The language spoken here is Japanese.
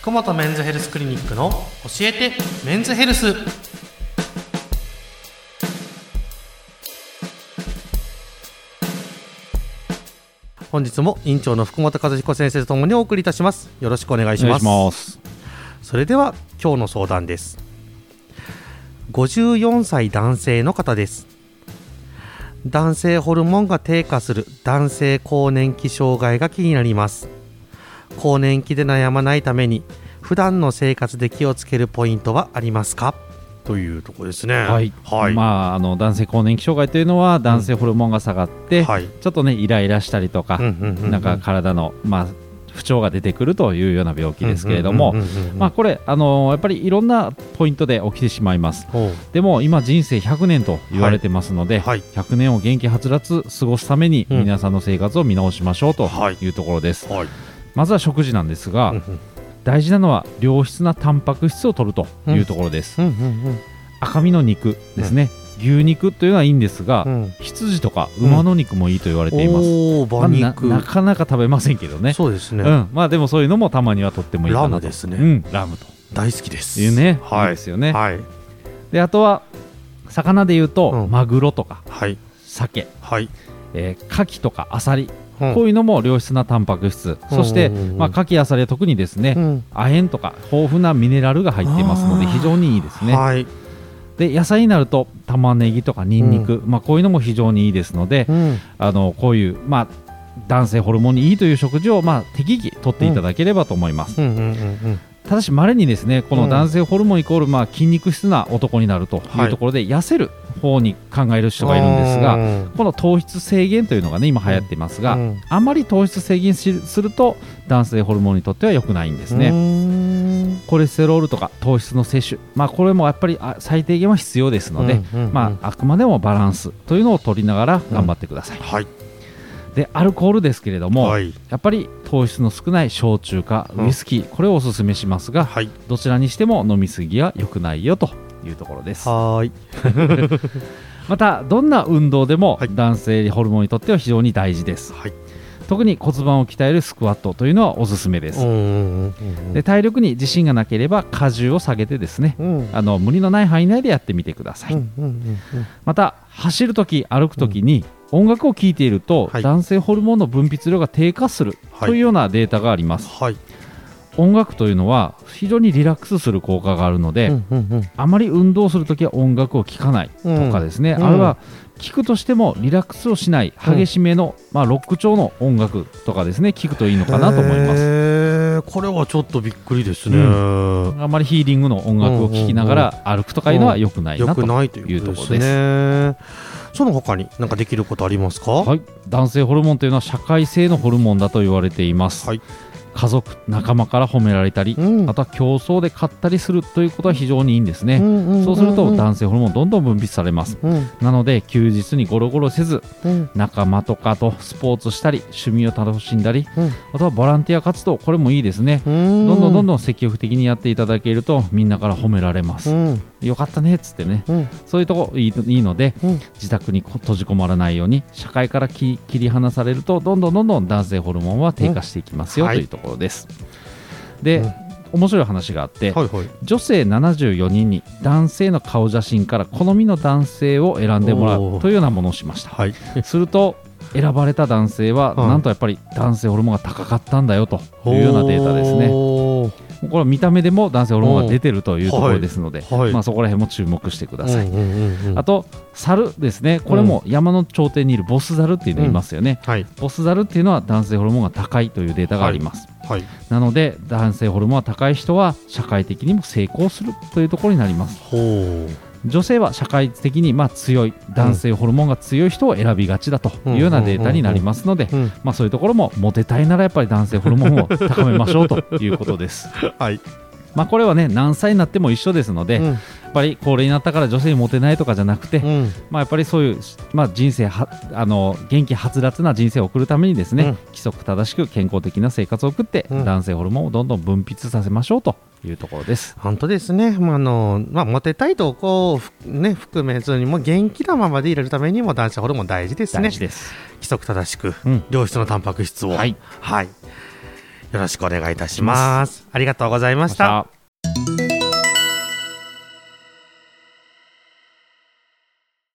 福本メンズヘルスクリニックの教えてメンズヘルス。本日も院長の福本和彦先生とともにお送りいたします。よろしくお願いします。ます。それでは今日の相談です。54歳男性の方です。男性ホルモンが低下する男性更年期障害が気になります更年期で悩まないために普段の生活で気をつけるポイントはありますか？というところですね。はい、はい、まああの男性更年期障害というのは男性ホルモンが下がって、はい。ちょっとねイライラしたりとか、うんうんうんうん。なんか体のまあ不調が出てくるというような病気ですけれども、うんうんうんうんまあこれあのやっぱりいろんなポイントで起きてしまいます。でも今人生100年と言われてますので、はい。100年を元気はつらつ過ごすためにうん。皆さんの生活を見直しましょうとはい。いうところです。はいまずは食事なんですが、うん大事なのは良質なタンパク質を取るというところです。うん。うん。赤身の肉ですね、牛肉というのはいいんですが、うん。うん羊とか馬の肉もいいと言われています、おーまあ馬肉、ななかなか食べませんけどね。そうですね、うん、まあでもそういうのもたまにはとってもいいかなと。ラムですね。うん、ラムと。大好きです。いうね、はい。いいですよね、はい。であとは魚でいうと、うん。マグロとかはい。鮭、はい、えー、牡蠣とかアサリ、うん。こういうのも良質なタンパク質、そして、うんうんうん。まあ、牡蠣アサリは特にですね、うん。亜鉛とか豊富なミネラルが入っていますので非常にいいですね、はい、で野菜になると玉ねぎとかニンニク、まあ、こういうのも非常にいいですので、うん。あのこういう、まあ、男性ホルモンにいいという食事を、まあ、適宜とっていただければと思います、うん。うん。うん。ただしまれにですねこの男性ホルモンイコール、まあ、筋肉質な男になるとはい。いうところで、痩せる方に考える人がいるんですが、うん。この糖質制限というのがね今流行っていますが、うん。あまり糖質制限しすると男性ホルモンにとっては良くないんですね、ねコレステロールとか糖質の摂取、まあ、これもやっぱりあ最低限は必要ですので、まあ、あくまでもバランスというのを取りながら頑張ってください、はい。でアルコールですけれども、はい。やっぱり糖質の少ない焼酎かうんウイスキー、これをおすすめしますがはいどちらにしても飲みすぎは良くないよというところです。はーい。またどんな運動でもはい。男性ホルモンにとっては非常に大事です。はい。特に骨盤を鍛えるスクワットというのはおすすめです、で体力に自信がなければ荷重を下げてですねうん。あの無理のない範囲内でやってみてください、うんうんうんまた走るとき歩くときに音楽を聴いていると、はい。男性ホルモンの分泌量が低下するはいというようなデータがあります、はい音楽というのは非常にリラックスする効果があるので、うんうんうん。あまり運動するときは音楽を聴かないとかですね、うん。あるいは聴くとしてもリラックスをしない激しめの、まあ、ロック調の音楽とかですね聴くといいのかなと思います。これはちょっとびっくりですね、うあまりヒーリングの音楽を聴きながら歩くとかいうのは良くないよなとくないといいううところですその他に何かできることありますか？はい、男性ホルモンというのは社会性のホルモンだと言われています、はい家族仲間から褒められたり、うん。あとは競争で勝ったりするということは非常にいいんですね、んんんんそうすると男性ホルモンどんどん分泌されます。うん。なので休日にゴロゴロせずうん。仲間とかとスポーツしたり趣味を楽しんだりうん。あとはボランティア活動これもいいですね。どどんどんどんんどん積極的にやっていただけるとみんなから褒められます、うんよかったねっつってね。うん。そういうとこいいのでうん。自宅にこ閉じこもらないように社会からき切り離されるとどんどんどんどん男性ホルモンは低下していきますよ、うんはい。というところです。で、うん。面白い話があって、はいはい。女性74人に男性の顔写真から好みの男性を選んでもらうというようなものをしました。はい。すると選ばれた男性は、うん。なんとやっぱり男性ホルモンが高かったんだよというようなデータですねこれは見た目でも男性ホルモンが出てるというところですので、はいはい。まあ、そこら辺も注目してください、うんうんうんうん。あと猿ですね。これも山の頂点にいるボスザルっていうのがいますよね、はい。ボスザルっていうのは男性ホルモンが高いというデータがあります、はい。なので男性ホルモンが高い人は社会的にも成功するというところになります女性は社会的にまあ強い男性ホルモンが強い人を選びがちだというようなデータになりますので、うんまあ、そういうところもモテたいならやっぱり男性ホルモンを高めましょうということです。はいまあこれはね何歳になっても一緒ですので、うん。やっぱり高齢になったから女性にモテないとかじゃなくて、うん。まあ、やっぱりそういう、まあ、人生はあの元気はつらつな人生を送るためにですね、うん。規則正しく健康的な生活を送って、うん。男性ホルモンをどんどん分泌させましょうというところです。本当ですね、まああのまあ、モテたいとこう、ふね、含めずにも元気なままでいられるためにも男性ホルモン大事ですね。大事です。規則正しく、うん。良質のタンパク質を。はい、はい、よろしくお願いいたします。ありがとうございました。